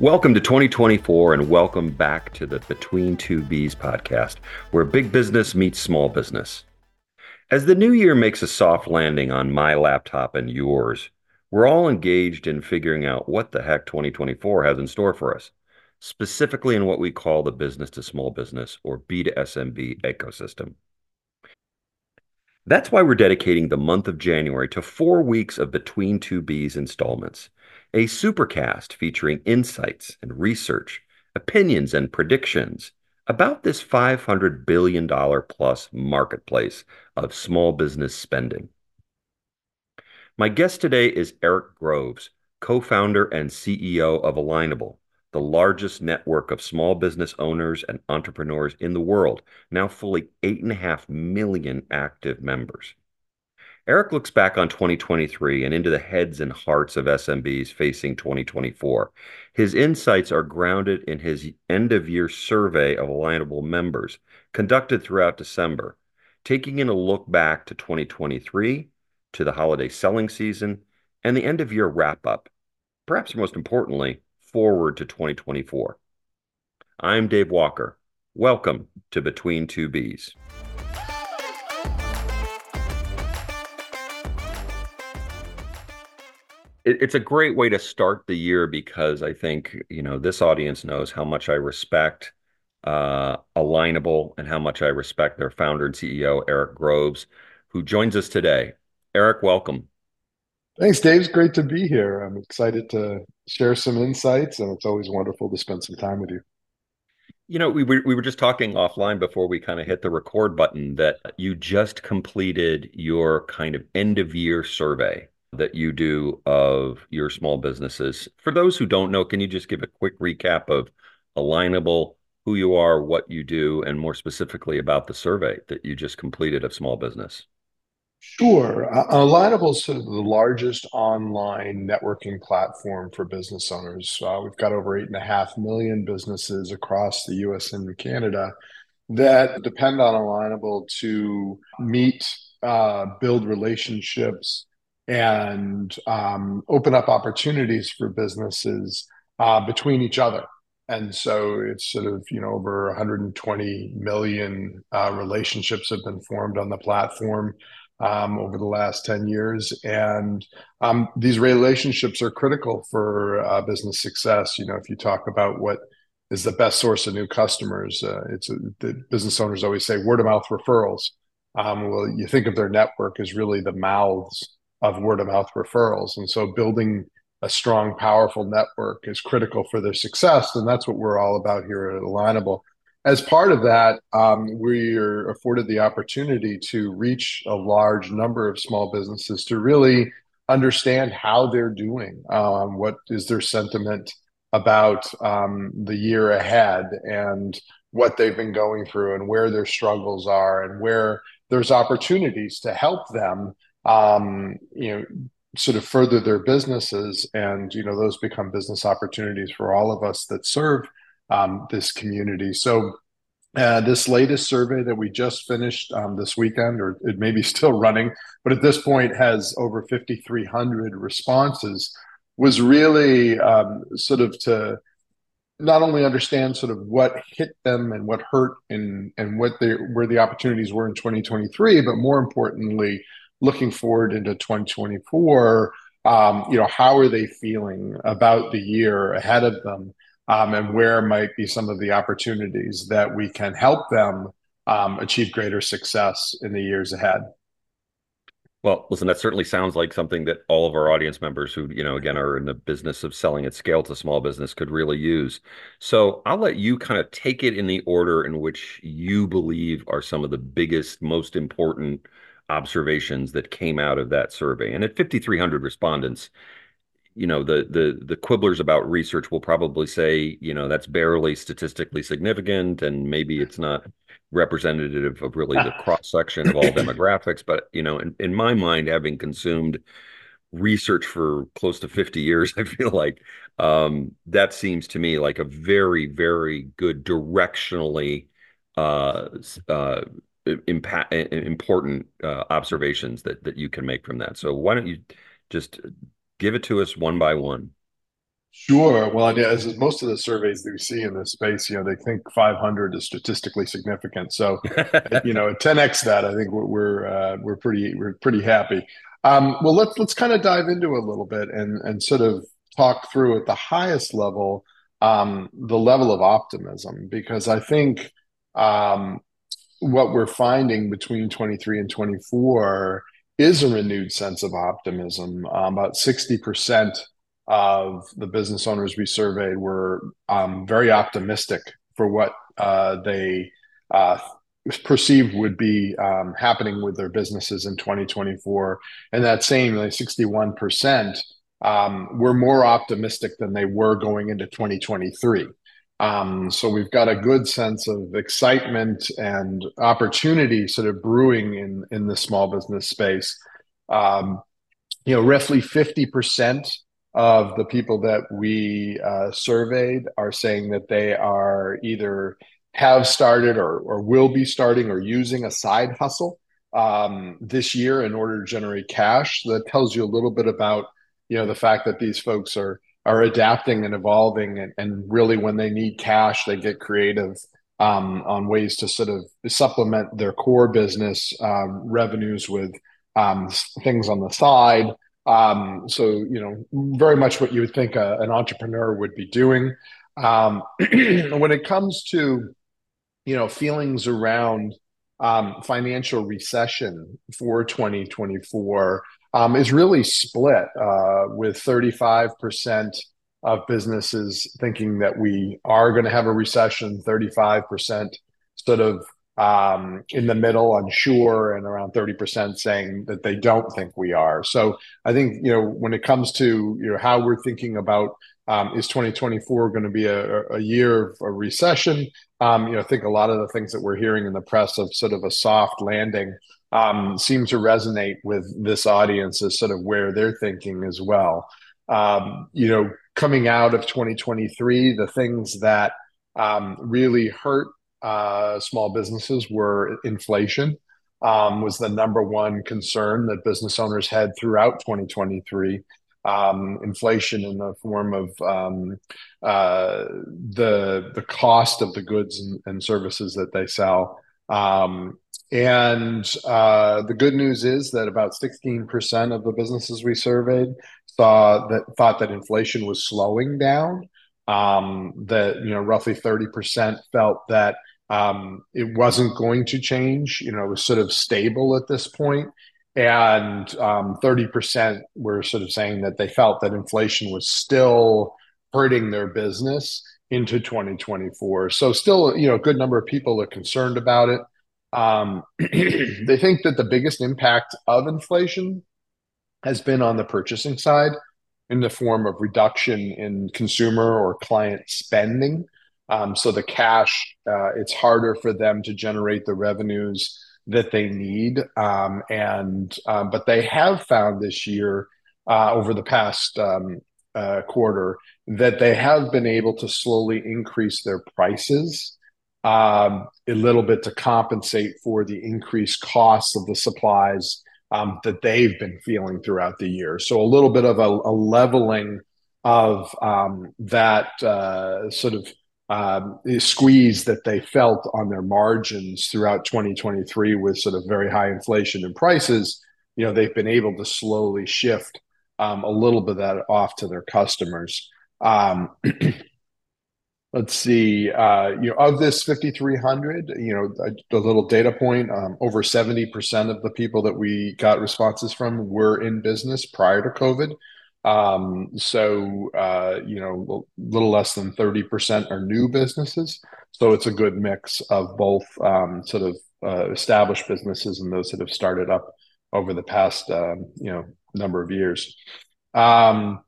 Welcome to 2024 and welcome back to the Between Two Bs podcast, where big business meets small business. As the new year makes a soft landing on my laptop and yours, we're all engaged in figuring out what the heck 2024 has in store for us, specifically in what we call the business to small business or B to SMB ecosystem. That's why we're dedicating the month of January to four weeks of Between Two Bs installments a supercast featuring insights and research, opinions and predictions about this $500 billion plus marketplace of small business spending. My guest today is Eric Groves, co founder and CEO of Alignable, the largest network of small business owners and entrepreneurs in the world, now fully 8.5 million active members. Eric looks back on 2023 and into the heads and hearts of SMBs facing 2024. His insights are grounded in his end of year survey of alignable members conducted throughout December, taking in a look back to 2023, to the holiday selling season, and the end of year wrap up. Perhaps most importantly, forward to 2024. I'm Dave Walker. Welcome to Between Two Bs. It, it's a great way to start the year because I think you know this audience knows how much I respect uh, Alignable and how much I respect their founder and CEO Eric Groves, who joins us today. Eric, welcome. Thanks, Dave. It's great to be here. I'm excited to share some insights, and it's always wonderful to spend some time with you. You know, we were we were just talking offline before we kind of hit the record button that you just completed your kind of end of year survey that you do of your small businesses. For those who don't know, can you just give a quick recap of Alignable, who you are, what you do, and more specifically about the survey that you just completed of small business? Sure. Alignable is the largest online networking platform for business owners. Uh, we've got over eight and a half million businesses across the US and Canada that depend on Alignable to meet, uh, build relationships, and um, open up opportunities for businesses uh, between each other. And so it's sort of, you know, over 120 million uh, relationships have been formed on the platform um, over the last 10 years. And um, these relationships are critical for uh, business success. You know, if you talk about what is the best source of new customers, uh, it's a, the business owners always say word of mouth referrals. Um, well, you think of their network as really the mouths of word of mouth referrals. And so building a strong, powerful network is critical for their success. And that's what we're all about here at Alignable. As part of that, um, we are afforded the opportunity to reach a large number of small businesses to really understand how they're doing, um, what is their sentiment about um, the year ahead, and what they've been going through, and where their struggles are, and where there's opportunities to help them um, you know, sort of further their businesses, and you know, those become business opportunities for all of us that serve um, this community. So. Uh, this latest survey that we just finished um, this weekend, or it may be still running, but at this point has over 5,300 responses, was really um, sort of to not only understand sort of what hit them and what hurt and and what they where the opportunities were in 2023, but more importantly, looking forward into 2024, um, you know, how are they feeling about the year ahead of them? Um, and where might be some of the opportunities that we can help them um, achieve greater success in the years ahead. Well, listen, that certainly sounds like something that all of our audience members who, you know, again, are in the business of selling at scale to small business could really use. So I'll let you kind of take it in the order in which you believe are some of the biggest, most important observations that came out of that survey. And at 5,300 respondents, you know the the the quibblers about research will probably say you know that's barely statistically significant and maybe it's not representative of really the cross section of all demographics but you know in, in my mind having consumed research for close to 50 years i feel like um, that seems to me like a very very good directionally uh, uh, impact important uh, observations that that you can make from that. So why don't you just give it to us one by one? Sure. Well, as most of the surveys that we see in this space, you know, they think 500 is statistically significant. So, you know, 10x that, I think we're uh, we're pretty we're pretty happy. Um, well, let's let's kind of dive into a little bit and and sort of talk through at the highest level um, the level of optimism because I think um, what we're finding between 23 and 24 is a renewed sense of optimism. Um, about 60% of the business owners we surveyed were um, very optimistic for what uh, they uh, perceived would be um, happening with their businesses in 2024. And that same, like 61%, um, were more optimistic than they were going into 2023. Um, so we've got a good sense of excitement and opportunity sort of brewing in in the small business space. Um, you know, roughly 50% of the people that we uh, surveyed are saying that they are either have started or, or will be starting or using a side hustle um, this year in order to generate cash. That tells you a little bit about you know the fact that these folks are are adapting and evolving and, and really when they need cash they get creative um, on ways to sort of supplement their core business um, revenues with um, things on the side. Um, so you know very much what you would think a, an entrepreneur would be doing. Um, when it comes to you know feelings around um, financial recession for 2024 um, is really split uh, with 35% of businesses thinking that we are going to have a recession, 35% sort of um, in the middle, unsure, and around 30% saying that they don't think we are. So I think, you know, when it comes to, you know, how we're thinking about um, is 2024 going to be a, a year of a recession? Um, you know, I think a lot of the things that we're hearing in the press of sort of a soft landing um, seem to resonate with this audience as sort of where they're thinking as well. Um, you know, coming out of 2023, the things that um, really hurt uh, small businesses were inflation. Um, was the number one concern that business owners had throughout 2023. Um, inflation in the form of um, uh, the the cost of the goods and, and services that they sell, um, and uh, the good news is that about 16% of the businesses we surveyed saw that thought that inflation was slowing down. Um, that you know, roughly 30% felt that um, it wasn't going to change. You know, it was sort of stable at this point, and um, 30% were sort of saying that they felt that inflation was still hurting their business into 2024. So, still, you know, a good number of people are concerned about it. Um, they think that the biggest impact of inflation has been on the purchasing side in the form of reduction in consumer or client spending. Um, so the cash, uh, it's harder for them to generate the revenues that they need. Um, and um, but they have found this year, uh, over the past um, uh, quarter, that they have been able to slowly increase their prices um, a little bit to compensate for the increased costs of the supplies um, that they've been feeling throughout the year. So a little bit of a, a leveling of um, that uh, sort of um, squeeze that they felt on their margins throughout 2023 with sort of very high inflation and prices. You know, they've been able to slowly shift um, a little bit of that off to their customers. Um, let's see uh, you know of this 5300 you know a, a little data point um, over 70% of the people that we got responses from were in business prior to covid um, so uh, you know a little less than 30% are new businesses so it's a good mix of both um, sort of uh, established businesses and those that have started up over the past um, you know number of years. Um,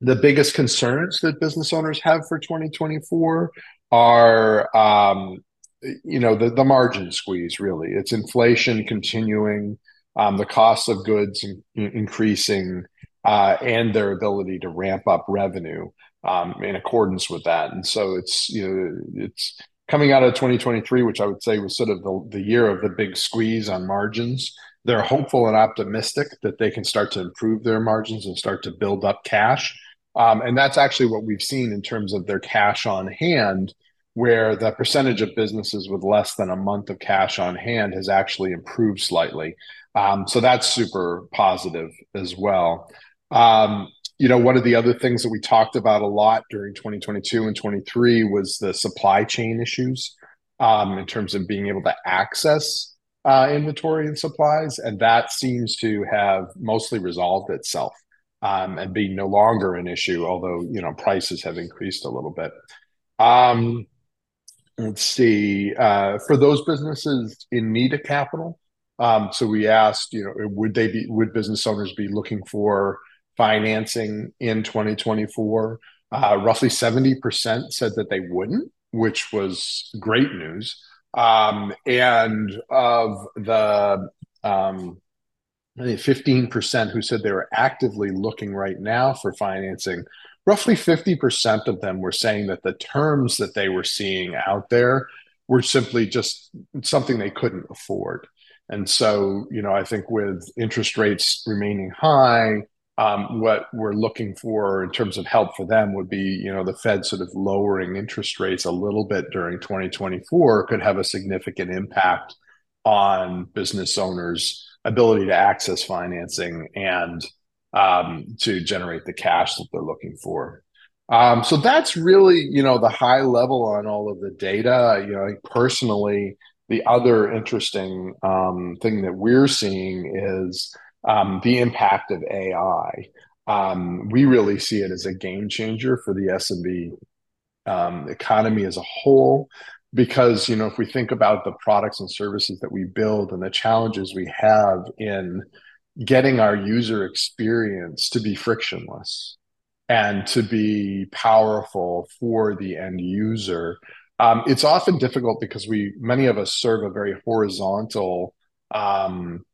the biggest concerns that business owners have for 2024 are um, you know the, the margin squeeze really. It's inflation continuing um, the cost of goods in, increasing uh, and their ability to ramp up revenue um, in accordance with that. And so it's you know it's coming out of 2023 which i would say was sort of the, the year of the big squeeze on margins they're hopeful and optimistic that they can start to improve their margins and start to build up cash Um, and that's actually what we've seen in terms of their cash on hand, where the percentage of businesses with less than a month of cash on hand has actually improved slightly. Um, so that's super positive as well. Um, you know, one of the other things that we talked about a lot during 2022 and 23 was the supply chain issues um, in terms of being able to access inventory and supplies, and that seems to have mostly resolved itself um, and be no longer an issue, although you know prices have increased a little bit. Um, let's see, uh, for those businesses in need of capital, um, so we asked, you know, would they be would business owners be looking for financing in 2024? Uh, roughly 70% said that they wouldn't, which was great news. Um, and of the um, 15% who said they were actively looking right now for financing, roughly 50% of them were saying that the terms that they were seeing out there were simply just something they couldn't afford. And so, you know, I think with interest rates remaining high, um, what we're looking for in terms of help for them would be, you know, the Fed sort of lowering interest rates a little bit during 2024 could have a significant impact on business owners' ability to access financing and um, to generate the cash that they're looking for. Um, so that's really, you know, the high level on all of the data. You know, personally, the other interesting um, thing that we're seeing is um, the impact of AI. Um, we really see it as a game changer for the SMB um, economy as a whole. Because you know, if we think about the products and services that we build and the challenges we have in getting our user experience to be frictionless and to be powerful for the end user, um, it's often difficult because we many of us serve a very horizontal um,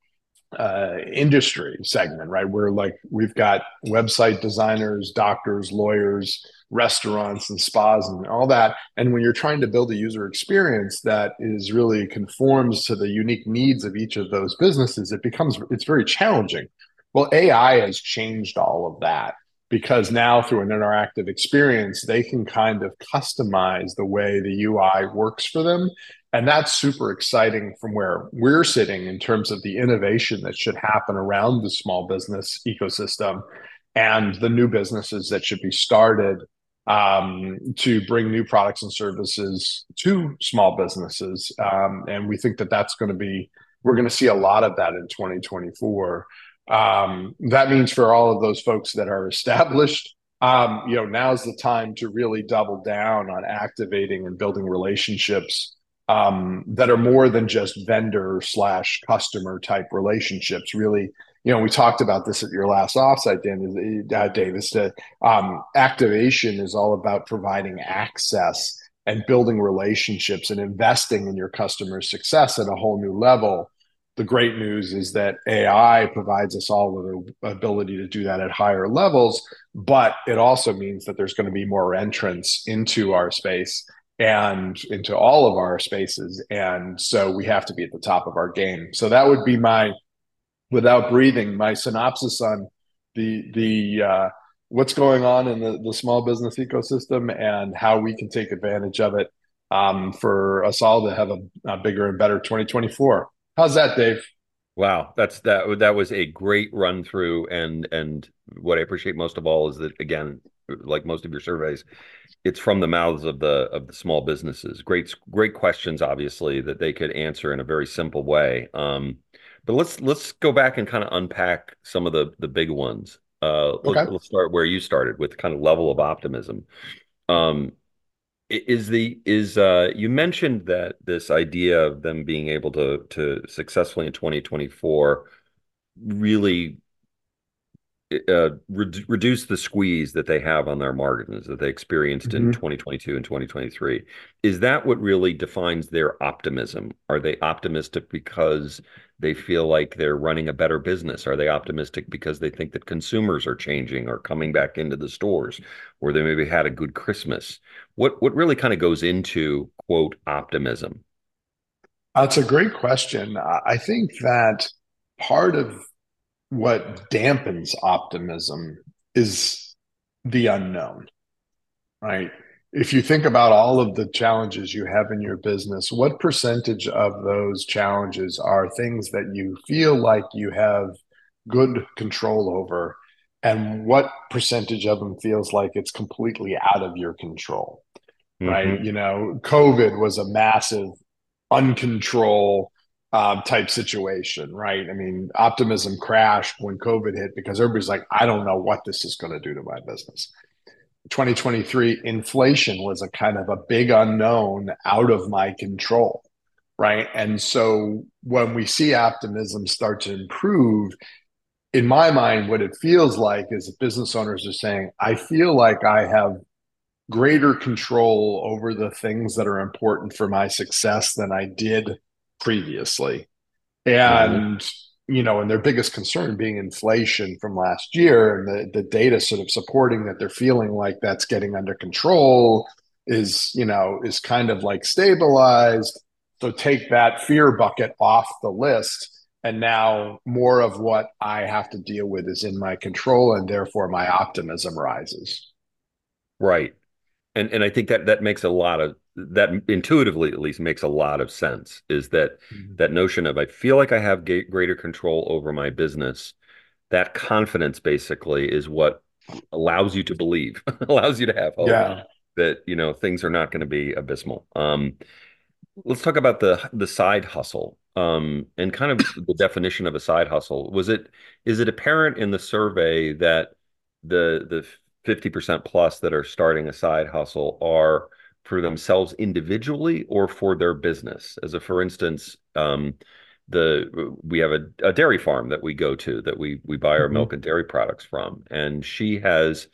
uh, industry segment, right? We're like we've got website designers, doctors, lawyers, restaurants, and spas, and all that. And when you're trying to build a user experience that is really conforms to the unique needs of each of those businesses, it becomes it's very challenging. Well, AI has changed all of that because now through an interactive experience, they can kind of customize the way the UI works for them. And that's super exciting from where we're sitting in terms of the innovation that should happen around the small business ecosystem and the new businesses that should be started um, to bring new products and services to small businesses. Um, and we think that that's going to be, we're going to see a lot of that in 2024. Um, that means for all of those folks that are established, um, you know, now's the time to really double down on activating and building relationships um, that are more than just vendor slash customer type relationships. Really, you know, we talked about this at your last offsite, Dan, uh, Davis. That um, activation is all about providing access and building relationships and investing in your customer success at a whole new level the great news is that AI provides us all with the ability to do that at higher levels, but it also means that there's going to be more entrance into our space and into all of our spaces. And so we have to be at the top of our game. So that would be my, without breathing, my synopsis on the, the, uh, what's going on in the, the small business ecosystem and how we can take advantage of it um, for us all to have a, a bigger and better 2024. How's that, Dave? Wow, that's that. That was a great run through, and and what I appreciate most of all is that again, like most of your surveys, it's from the mouths of the of the small businesses. Great, great questions, obviously that they could answer in a very simple way. Um, but let's let's go back and kind of unpack some of the the big ones. Uh, okay. let's, let's start where you started with kind of level of optimism. Um, is the is uh you mentioned that this idea of them being able to to successfully in 2024 really uh, re- reduce the squeeze that they have on their margins that they experienced mm-hmm. in 2022 and 2023. Is that what really defines their optimism? Are they optimistic because they feel like they're running a better business? Are they optimistic because they think that consumers are changing or coming back into the stores, or they maybe had a good Christmas? What what really kind of goes into quote optimism? That's a great question. I think that part of what dampens optimism is the unknown, right? If you think about all of the challenges you have in your business, what percentage of those challenges are things that you feel like you have good control over? And what percentage of them feels like it's completely out of your control? Right. Mm-hmm. You know, COVID was a massive uncontrol um, type situation, right? I mean, optimism crashed when COVID hit because everybody's like, I don't know what this is going to do to my business. 2023, inflation was a kind of a big unknown out of my control, right? And so when we see optimism start to improve, in my mind, what it feels like is business owners are saying, I feel like I have greater control over the things that are important for my success than I did previously. And mm-hmm you know, and their biggest concern being inflation from last year and the, the data sort of supporting that they're feeling like that's getting under control is, you know, is kind of like stabilized. So take that fear bucket off the list. And now more of what I have to deal with is in my control, and therefore my optimism rises. Right. And and I think that that makes a lot of that intuitively at least makes a lot of sense is that mm-hmm. that notion of I feel like I have ga- greater control over my business that confidence basically is what allows you to believe allows you to have hope yeah. that you know things are not going to be abysmal um, let's talk about the the side hustle um, and kind of the definition of a side hustle was it is it apparent in the survey that the the 50% plus that are starting a side hustle are for themselves individually or for their business. As a for instance, um, the we have a, a, dairy farm that we go to that we we buy our mm-hmm. milk and dairy products from, and she has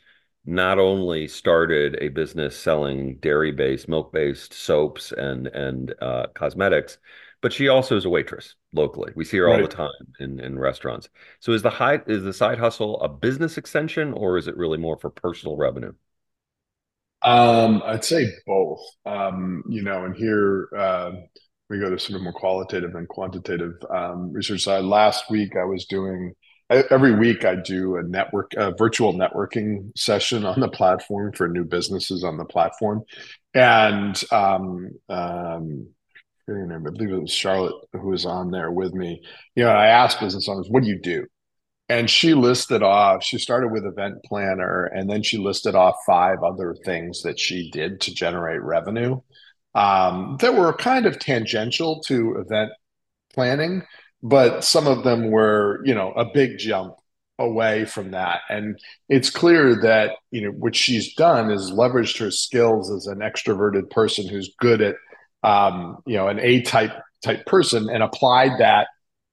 not only started a business selling dairy-based, milk-based soaps and and uh, cosmetics, but she also is a waitress locally. We see her right. all the time in, in restaurants. So is the high is the side hustle a business extension or is it really more for personal revenue? Um, I'd say both. Um, you know, and here uh, we go to sort of more qualitative and quantitative um, research side. Last week, I was doing every week I do a network, a virtual networking session on the platform for new businesses on the platform, and um, um, I believe it was Charlotte who was on there with me. You know, I asked business owners, "What do you do?" And she listed off she started with event planner and then she listed off five other things that she did to generate revenue um, that were kind of tangential to event planning but some of them were you know a big jump away from that. And it's clear that you know what she's done is leveraged her skills as an extroverted person who's good at um, you know an a type type person and applied that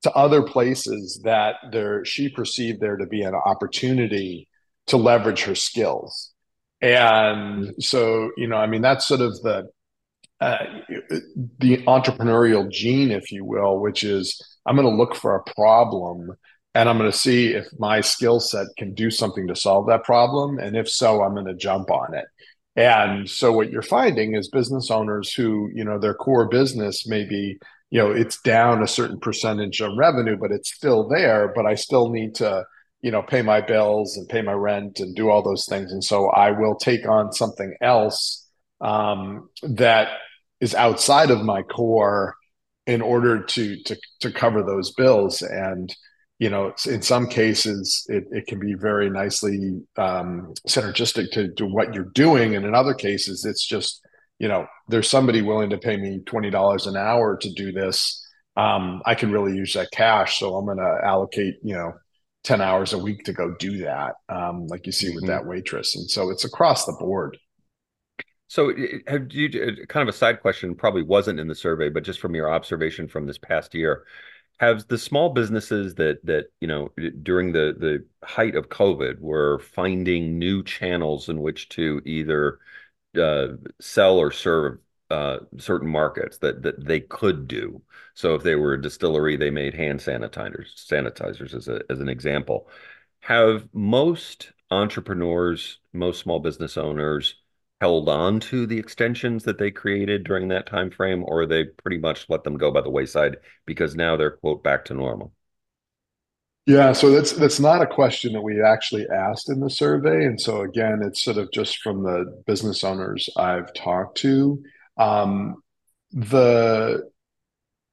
to other places that there she perceived there to be an opportunity to leverage her skills. And so you know i mean that's sort of the uh, the entrepreneurial gene if you will which is i'm going to look for a problem and i'm going to see if my skill set can do something to solve that problem. And if so i'm going to jump on it. And so what you're finding is business owners who you know their core business may be you know it's down a certain percentage of revenue but it's still there but i still need to you know pay my bills and pay my rent and do all those things. And so i will take on something else um, that is outside of my core in order to to to cover those bills. And you know in some cases it, it can be very nicely um, synergistic to, to what you're doing. And in other cases it's just you know, there's somebody willing to pay me $20 an hour to do this. Um, I can really use that cash. So I'm going to allocate, you know, 10 hours a week to go do that. Um, like you see with mm-hmm. that waitress. And so it's across the board. So have you kind of a side question probably wasn't in the survey, but just from your observation from this past year, have the small businesses that that you know during the the height of COVID were finding new channels in which to either uh, sell or serve uh, certain markets that that they could do. So if they were a distillery, they made hand sanitizers, sanitizers as a as an example. Have most entrepreneurs, most small business owners held on to the extensions that they created during that time frame, or they pretty much let them go by the wayside because now they're quote back to normal? Yeah, so that's that's not a question that we actually asked in the survey, and so again, it's sort of just from the business owners I've talked to. Um, the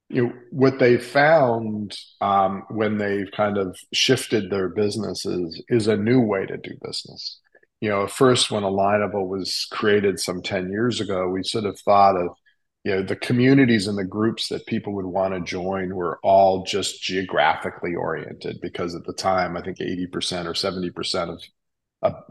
you know what they found um, when they've kind of shifted their businesses is a new way to do business. You know, first when Alignable was created some 10 years ago, we sort of thought of you know the communities and the groups that people would want to join were all just geographically oriented because at the time i think 80% or 70% of,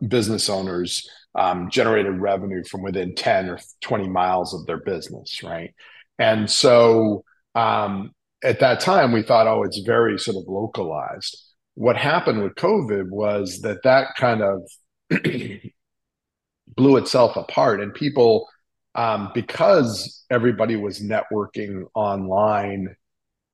business owners um, generated revenue from within 10 or 20 miles of their business right? And so um, at that time we thought oh it's very sort of localized. What happened with covid was that that kind of blew itself apart and people um, because everybody was networking online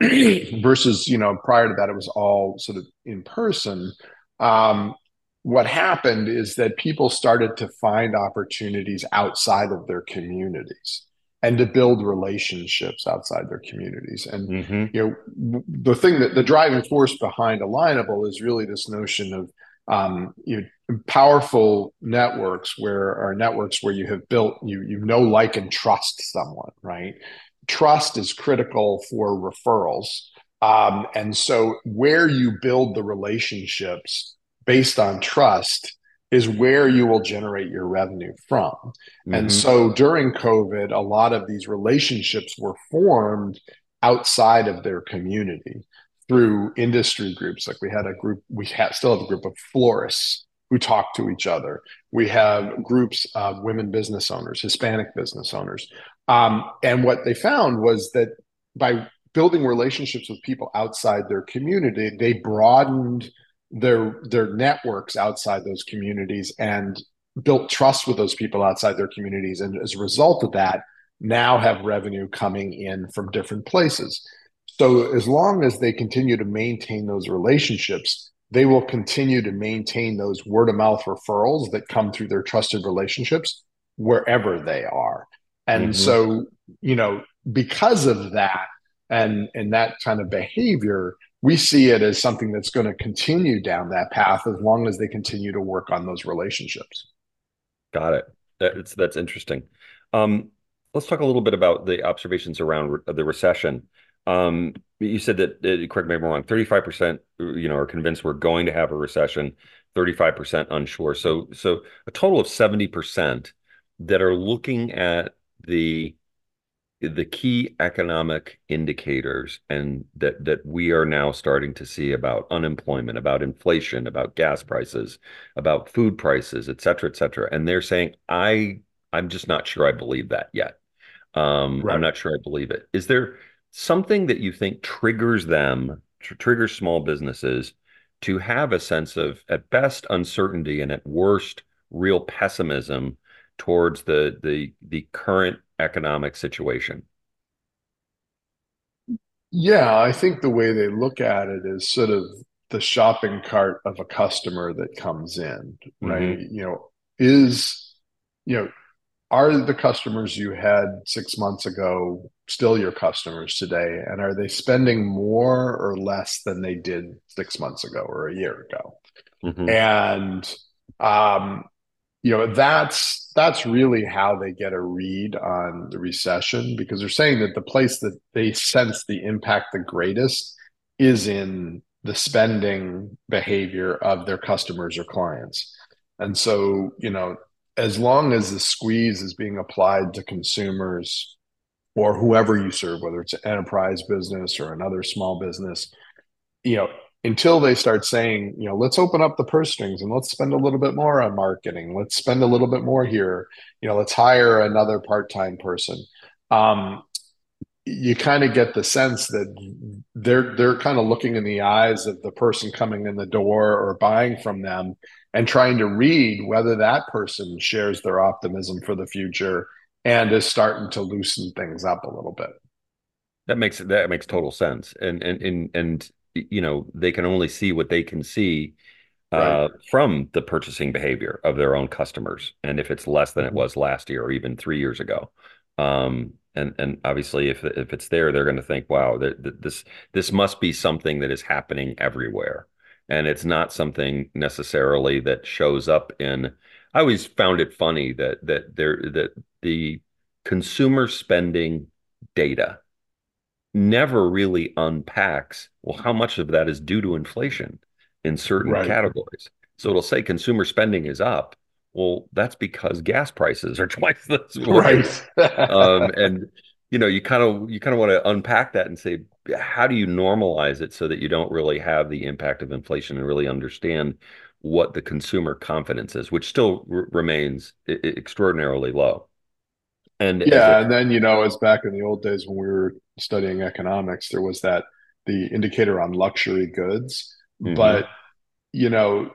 versus you know prior to that it was all sort of in person um, what happened is that people started to find opportunities outside of their communities and to build relationships outside their communities and mm-hmm. you know the thing that the driving force behind alignable is really this notion of um, you powerful networks where are networks where you have built you you know like and trust someone right? Trust is critical for referrals. Um, and so where you build the relationships based on trust is where you will generate your revenue from. Mm-hmm. and so during covid a lot of these relationships were formed outside of their community through industry groups. Like we had a group, we have, still have a group of florists who talk to each other. We have groups of women business owners, Hispanic business owners. Um, and what they found was that by building relationships with people outside their community, they broadened their their networks outside those communities and built trust with those people outside their communities. And as a result of that, now have revenue coming in from different places. So as long as they continue to maintain those relationships, they will continue to maintain those word of mouth referrals that come through their trusted relationships wherever they are. And mm-hmm. so, you know, because of that and and that kind of behavior, we see it as something that's going to continue down that path as long as they continue to work on those relationships. Got it. That's that's interesting. Um, let's talk a little bit about the observations around re- the recession. Um, you said that, correct me if I'm wrong, 35%, you know, are convinced we're going to have a recession, 35% unsure. So, so a total of 70% that are looking at the the key economic indicators and that that we are now starting to see about unemployment, about inflation, about gas prices, about food prices, et cetera, et cetera. And they're saying, I I'm just not sure I believe that yet. Um, right. I'm not sure I believe it. Is there something that you think triggers them, tr- triggers small businesses to have a sense of, at best, uncertainty and at worst, real pessimism towards the the the current economic situation? Yeah, I think the way they look at it is sort of the shopping cart of a customer that comes in, right? Mm-hmm. You know, is you know are the customers you had six months ago still your customers today? And are they spending more or less than they did six months ago or a year ago? Mm-hmm. And, um, you know, that's that's really how they get a read on the recession because they're saying that the place that they sense the impact the greatest is in the spending behavior of their customers or clients. And so, you know, as long as the squeeze is being applied to consumers or whoever you serve, whether it's an enterprise business or another small business, you know, until they start saying, you know, let's open up the purse strings and let's spend a little bit more on marketing. Let's spend a little bit more here. You know, let's hire another part-time person. Um, you kind of get the sense that they're they're kind of looking in the eyes of the person coming in the door or buying from them and trying to read whether that person shares their optimism for the future and is starting to loosen things up a little bit. That makes that makes total sense. And and and and you know, they can only see what they can see uh, right. from the purchasing behavior of their own customers. And if it's less than it mm-hmm. was last year or even three years ago, um, and and obviously if if it's there, they're going to think, wow, that this this must be something that is happening everywhere. and it's not something necessarily that shows up in I always found it funny that that there that the consumer spending data never really unpacks well how much of that is due to inflation in certain Right. categories. So it'll say consumer spending is up. Well, that's because gas prices are twice this way. Right. Um, and you know, you kind of you kind of want to unpack that and say, how do you normalize it so that you don't really have the impact of inflation and really understand what the consumer confidence is, which still r remains extraordinarily low. And a Yeah, and then you know, as back in the old days when we were studying economics, there was that the indicator on luxury goods, Mhm. but you know,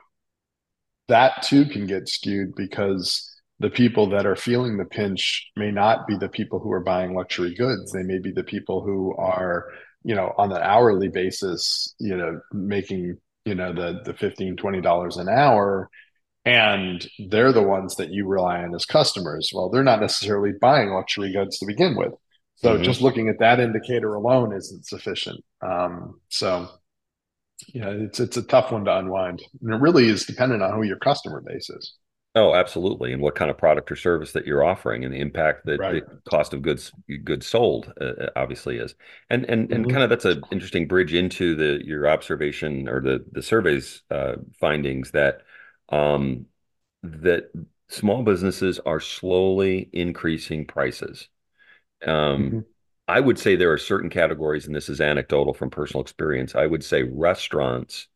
that too can get skewed because the people that are feeling the pinch may not be the people who are buying luxury goods. They may be the people who are, you know, on an hourly basis, you know, making, you know, the the 15, 20 dollars an hour and they're the ones that you rely on as customers. Well, they're not necessarily buying luxury goods to begin with. So Mhm. just looking at that indicator alone isn't sufficient. Um, so yeah, it's it's a tough one to unwind. And it really is dependent on who your customer base is. Oh, absolutely. And what kind of product or service that you're offering and the impact that Right. the cost of goods goods sold uh, uh, obviously is. And and and hmm kind of that's an interesting bridge into the your observation or the the survey's uh, findings that um, that small businesses are slowly increasing prices. Um, hmm I would say there are certain categories, and this is anecdotal from personal experience. I would say restaurants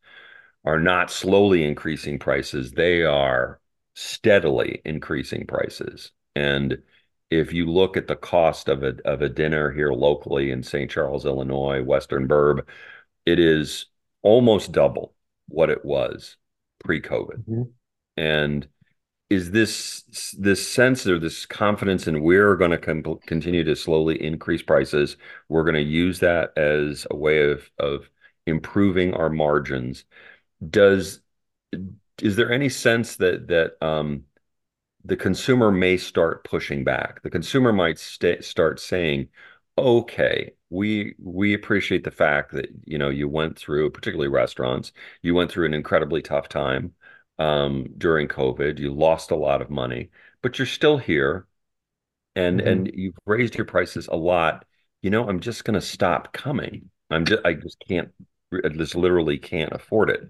are not slowly increasing prices, they are steadily increasing prices. And if you look at the cost of a of a dinner here locally in St. Charles, Illinois, Western Burb, it is almost double what it was pre-COVID. hmm And is this this sense or this confidence in we're going to com continue to slowly increase prices? We're going to use that as a way of of improving our margins does is there any sense that that um, the consumer may start pushing back? The consumer might sta start saying, "Okay, we we appreciate the fact that you know you went through, particularly restaurants, you went through an incredibly tough time um, during COVID. You lost a lot of money, but you're still here, and hmm and you've raised your prices a lot. You know, I'm just going to stop coming. I'm just I just can't, I just literally can't afford it."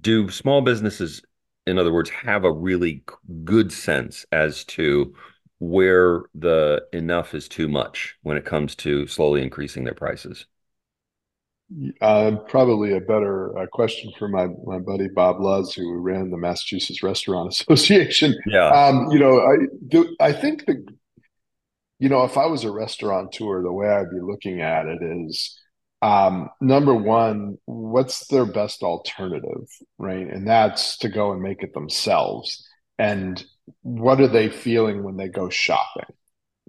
do small businesses, in other words, have a really good sense as to where the enough is too much when it comes to slowly increasing their prices? Uh, probably a better uh, question for my my buddy Bob Luz, who ran the Massachusetts Restaurant Association. Yeah. Um, you know, I do, I think the You know, if I was a restaurateur, the way I'd be looking at it is um, number one, what's their best alternative, right? And that's to go and make it themselves. And what are they feeling when they go shopping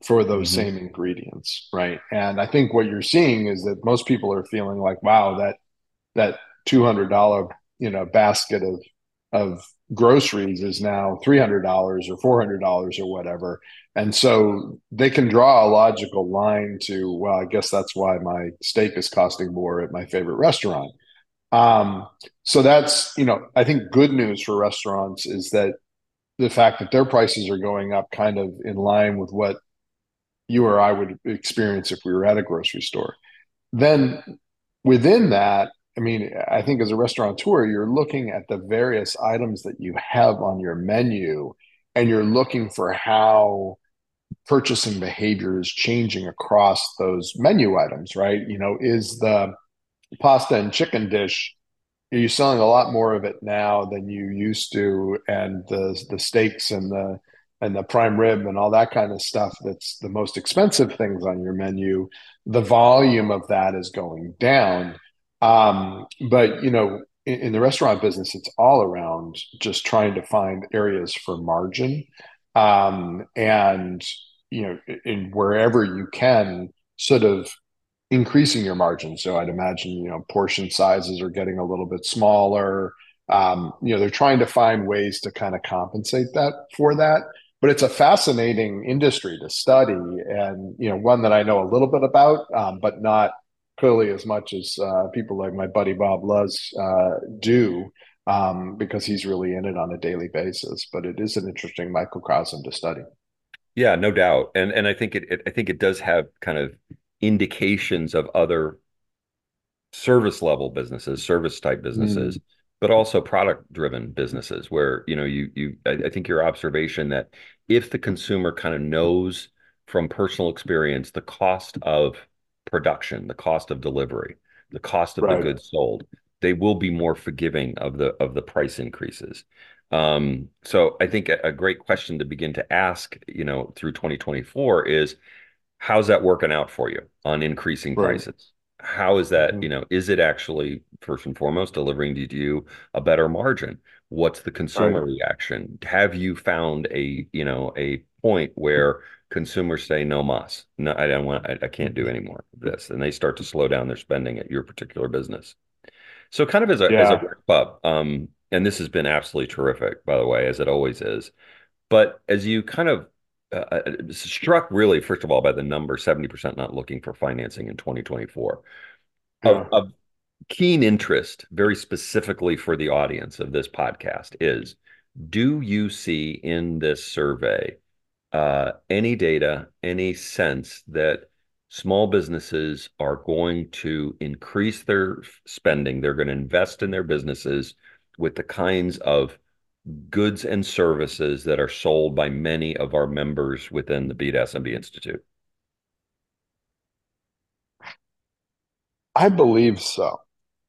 for those hmm same ingredients, right? And I think what you're seeing is that most people are feeling like, wow, that that $200 you know basket of of groceries is now $300 or $400 or whatever. And so they can draw a logical line to well i guess that's why my steak is costing more at my favorite restaurant. Um, so that's you know i think good news for restaurants is that the fact that their prices are going up kind of in line with what you or i would experience if we were at a grocery store then within that, I mean, I think as a restaurateur, you're looking at the various items that you have on your menu and you're looking for how purchasing behavior is changing across those menu items, right? You know, is the pasta and chicken dish are you're selling a lot more of it now than you used to, and the the steaks and the and the prime rib and all that kind of stuff that's the most expensive things on your menu, the volume of that is going down. Um, but you know, in, in the restaurant business, it's all around just trying to find areas for margin. Um, and you know, in wherever you can sort of increasing your margin. So I'd imagine, you know, portion sizes are getting a little bit smaller. Um, you know, they're trying to find ways to kind of compensate that for that. But it's a fascinating industry to study and, you know, one that I know a little bit about, um, but not clearly as much as uh, people like my buddy Bob Luz uh, do, um, because he's really in it on a daily basis. But it is an interesting microcosm to study. Yeah, no doubt, and and I think it, it I think it does have kind of indications of other service level businesses, service type businesses, mm. but also product driven businesses where, you know, you you I, I, think your observation that if the consumer kind of knows from personal experience the cost of production, the cost of delivery, the cost of right. the goods sold, they will be more forgiving of the of the price increases. Um, so I think a, a great question to begin to ask, you know, through 2024 is how's that working out for you on increasing right. prices? how is that mm-hmm. you know is it actually first and foremost delivering to you a better margin what's the consumer right. reaction have you found a you know a point where consumers say no mas no i don't want i, I can't do any more of this and they start to slow down their spending at your particular business so kind of as a yeah. as a wrap up um and this has been absolutely terrific by the way as it always is but as you kind of uh, uh, struck really, first of all, by the number 70% not looking for financing in 2024. Yeah. Of, of, keen interest, very specifically for the audience of this podcast, is do you see in this survey uh, any data, any sense that small businesses are going to increase their spending? They're going to invest in their businesses with the kinds of goods and services that are sold by many of our members within the B2SMB Institute? I believe so.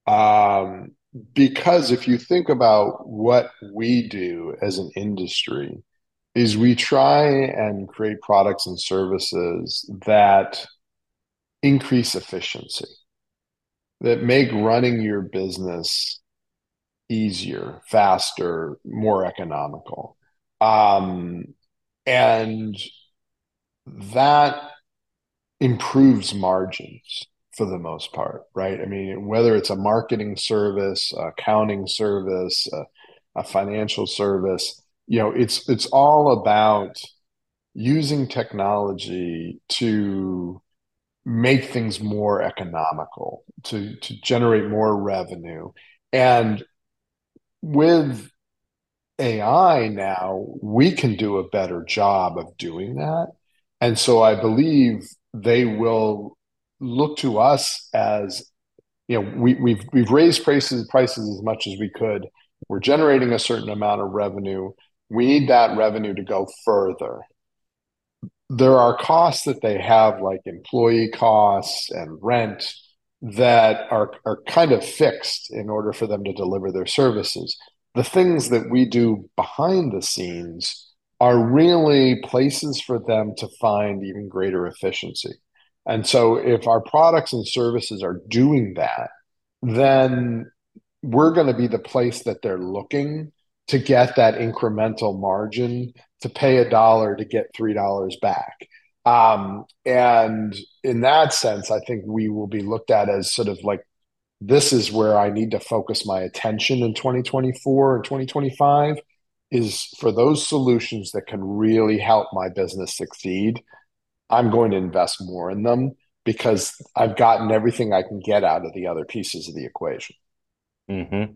Um, because if you think about what we do as an industry, is we try and create products and services that increase efficiency, that make running your business easier, faster, more economical. Um, and that improves margins for the most part, right? I mean, whether it's a marketing service, accounting service, a, a financial service, you know, it's it's all about using technology to make things more economical, to to generate more revenue. And with AI now, we can do a better job of doing that. And so I believe they will look to us as you know we, we've we've raised prices prices as much as we could. We're generating a certain amount of revenue. We need that revenue to go further. There are costs that they have, like employee costs and rent, that are, are kind of fixed in order for them to deliver their services. The things that we do behind the scenes are really places for them to find even greater efficiency. And so, if our products and services are doing that, then we're going to be the place that they're looking to get that incremental margin to pay a dollar to get $3 back. Um, and in that sense, I think we will be looked at as sort of like this is where I need to focus my attention in 2024 and 2025 is for those solutions that can really help my business succeed. I'm going to invest more in them because I've gotten everything I can get out of the other pieces of the equation. Mm-hmm.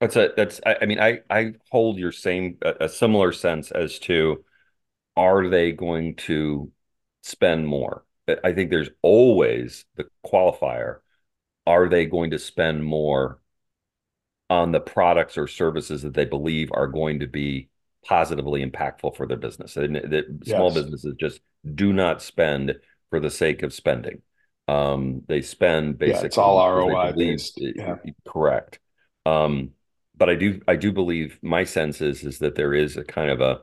That's a that's I, I mean I I hold your same a, a similar sense as to are they going to spend more? I think there's always the qualifier. Are they going to spend more on the products or services that they believe are going to be positively impactful for their business? And that small yes. businesses just do not spend for the sake of spending. Um, they spend basically. Yeah, it's all ROI based. Yeah. Correct. Um, but I do I do believe my sense is is that there is a kind of a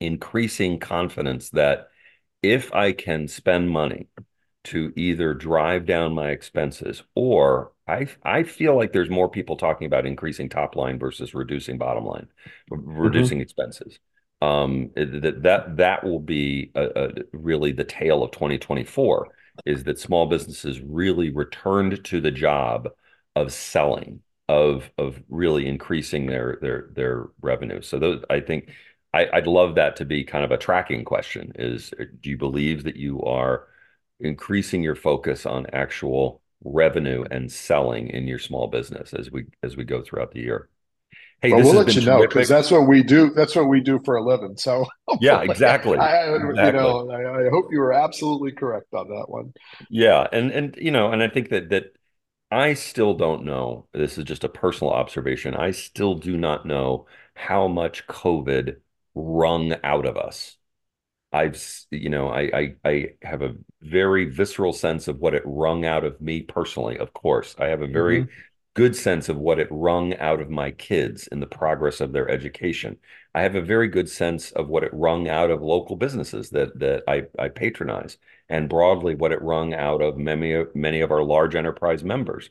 increasing confidence that if I can spend money to either drive down my expenses or I I feel like there's more people talking about increasing top line versus reducing bottom line, reducing mm-hmm. expenses. Um, that that that will be a, a, really the tale of 2024 is that small businesses really returned to the job of selling of of really increasing their their their revenue. So those I think I, would love that to be kind of a tracking question is uh, do you believe that you are increasing your focus on actual revenue and selling in your small business as we as we go throughout the year. Hey, well, we'll let you know because that's what we do. That's what we do for a living. So yeah, exactly. I, exactly. You know, I, I, hope you were absolutely correct on that one. Yeah, and and you know, and I think that that I still don't know. This is just a personal observation. I still do not know how much COVID wrung out of us. I've, you know, I, I, I have a very visceral sense of what it wrung out of me personally. Of course, I have a very mm-hmm. Good sense of what it wrung out of my kids in the progress of their education. I have a very good sense of what it wrung out of local businesses that that I, I patronize, and broadly what it wrung out of many many of our large enterprise members.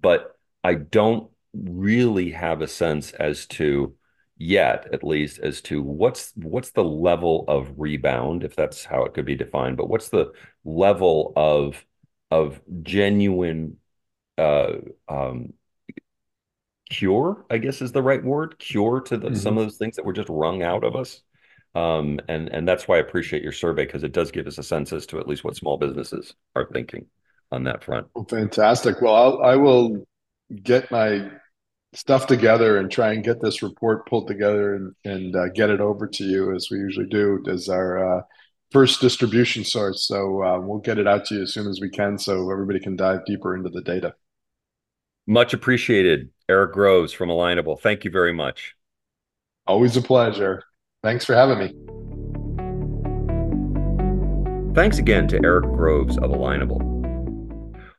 But I don't really have a sense as to yet at least as to what's what's the level of rebound if that's how it could be defined but what's the level of of genuine uh um cure i guess is the right word cure to the, mm-hmm. some of those things that were just wrung out of us um and and that's why i appreciate your survey because it does give us a sense as to at least what small businesses are thinking on that front well, fantastic well I'll, I will get my stuff together and try and get this report pulled together and, and uh, get it over to you as we usually do as our uh, first distribution source. So uh, we'll get it out to you as soon as we can so everybody can dive deeper into the data. Much appreciated, Eric Groves from Alignable. Thank you very much. Always a pleasure. Thanks for having me. Thanks again to Eric Groves of Alignable.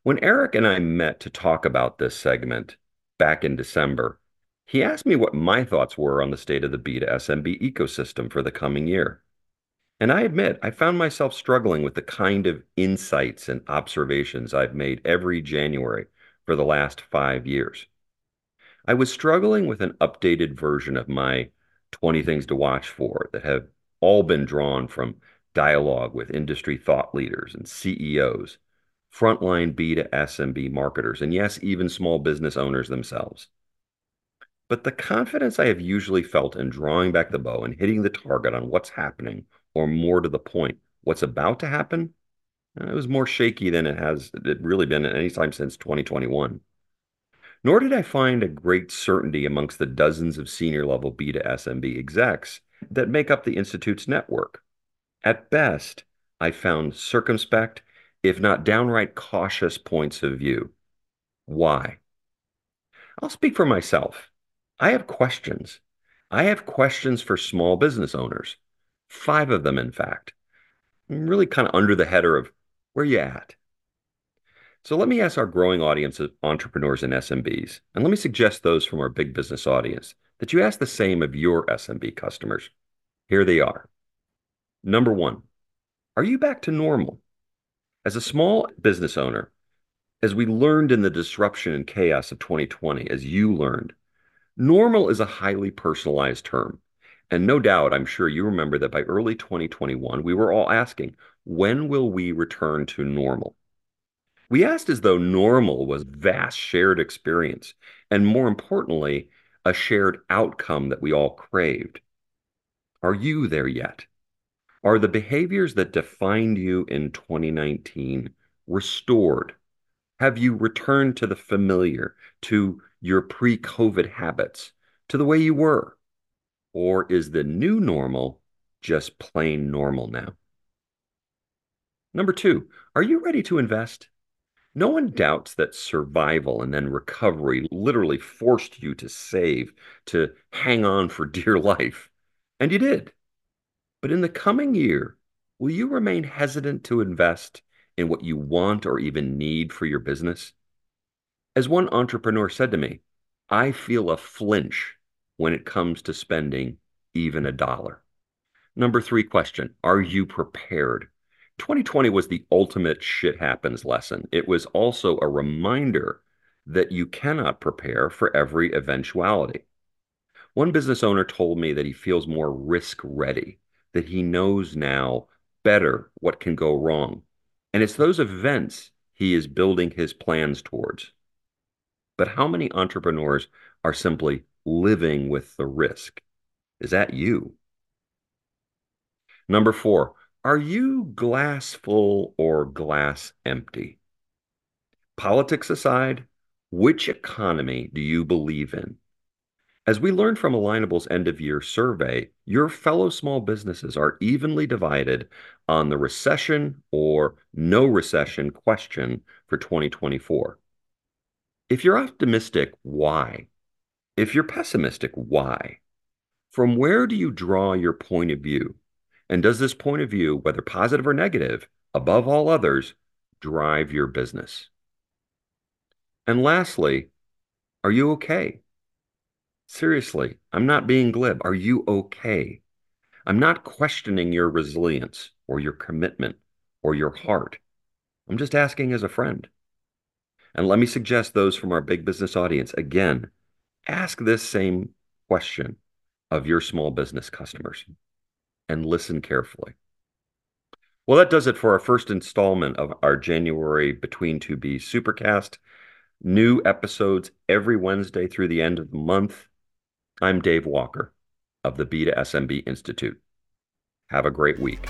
When Eric and I met to talk about this segment, back in December, he asked me what my thoughts were on the state of the B2 SMB ecosystem for the coming year. And I admit, I found myself struggling with the kind of insights and observations I've made every January for the last five years. I was struggling with an updated version of my 20 things to watch for that have all been drawn from dialogue with industry thought leaders and CEOs frontline B to SMB marketers, and yes, even small business owners themselves. But the confidence I have usually felt in drawing back the bow and hitting the target on what's happening, or more to the point, what's about to happen, uh, it was more shaky than it has it really been at any time since 2021. Nor did I find a great certainty amongst the dozens of senior level B to SMB execs that make up the Institute's network. At best, I found circumspect if not downright cautious points of view. Why? I'll speak for myself. I have questions. I have questions for small business owners, five of them, in fact. I'm really kind of under the header of where you at? So let me ask our growing audience of entrepreneurs and SMBs, and let me suggest those from our big business audience, that you ask the same of your SMB customers. Here they are. Number one, are you back to normal? As a small business owner, as we learned in the disruption and chaos of 2020, as you learned, normal is a highly personalized term. And no doubt, I'm sure you remember that by early 2021, we were all asking, when will we return to normal? We asked as though normal was vast shared experience, and more importantly, a shared outcome that we all craved. Are you there yet? Are the behaviors that defined you in 2019 restored? Have you returned to the familiar, to your pre COVID habits, to the way you were? Or is the new normal just plain normal now? Number two, are you ready to invest? No one doubts that survival and then recovery literally forced you to save, to hang on for dear life. And you did. But in the coming year, will you remain hesitant to invest in what you want or even need for your business? As one entrepreneur said to me, I feel a flinch when it comes to spending even a dollar. Number three question Are you prepared? 2020 was the ultimate shit happens lesson. It was also a reminder that you cannot prepare for every eventuality. One business owner told me that he feels more risk ready that he knows now better what can go wrong. And it's those events he is building his plans towards. But how many entrepreneurs are simply living with the risk? Is that you? Number four, Are you glass full or glass empty? Politics aside, which economy do you believe in? As we learned from Alignable's end of year survey, your fellow small businesses are evenly divided on the recession or no recession question for 2024. If you're optimistic, why? If you're pessimistic, why? From where do you draw your point of view? And does this point of view, whether positive or negative, above all others, drive your business? And lastly, are you okay? Seriously, I'm not being glib. Are you okay? I'm not questioning your resilience or your commitment or your heart. I'm just asking as a friend. And let me suggest those from our big business audience again, ask this same question of your small business customers and listen carefully. Well, that does it for our first installment of our January Between Two Bs Supercast. New episodes every Wednesday through the end of the month. I'm Dave Walker of the B2SMB Institute. Have a great week.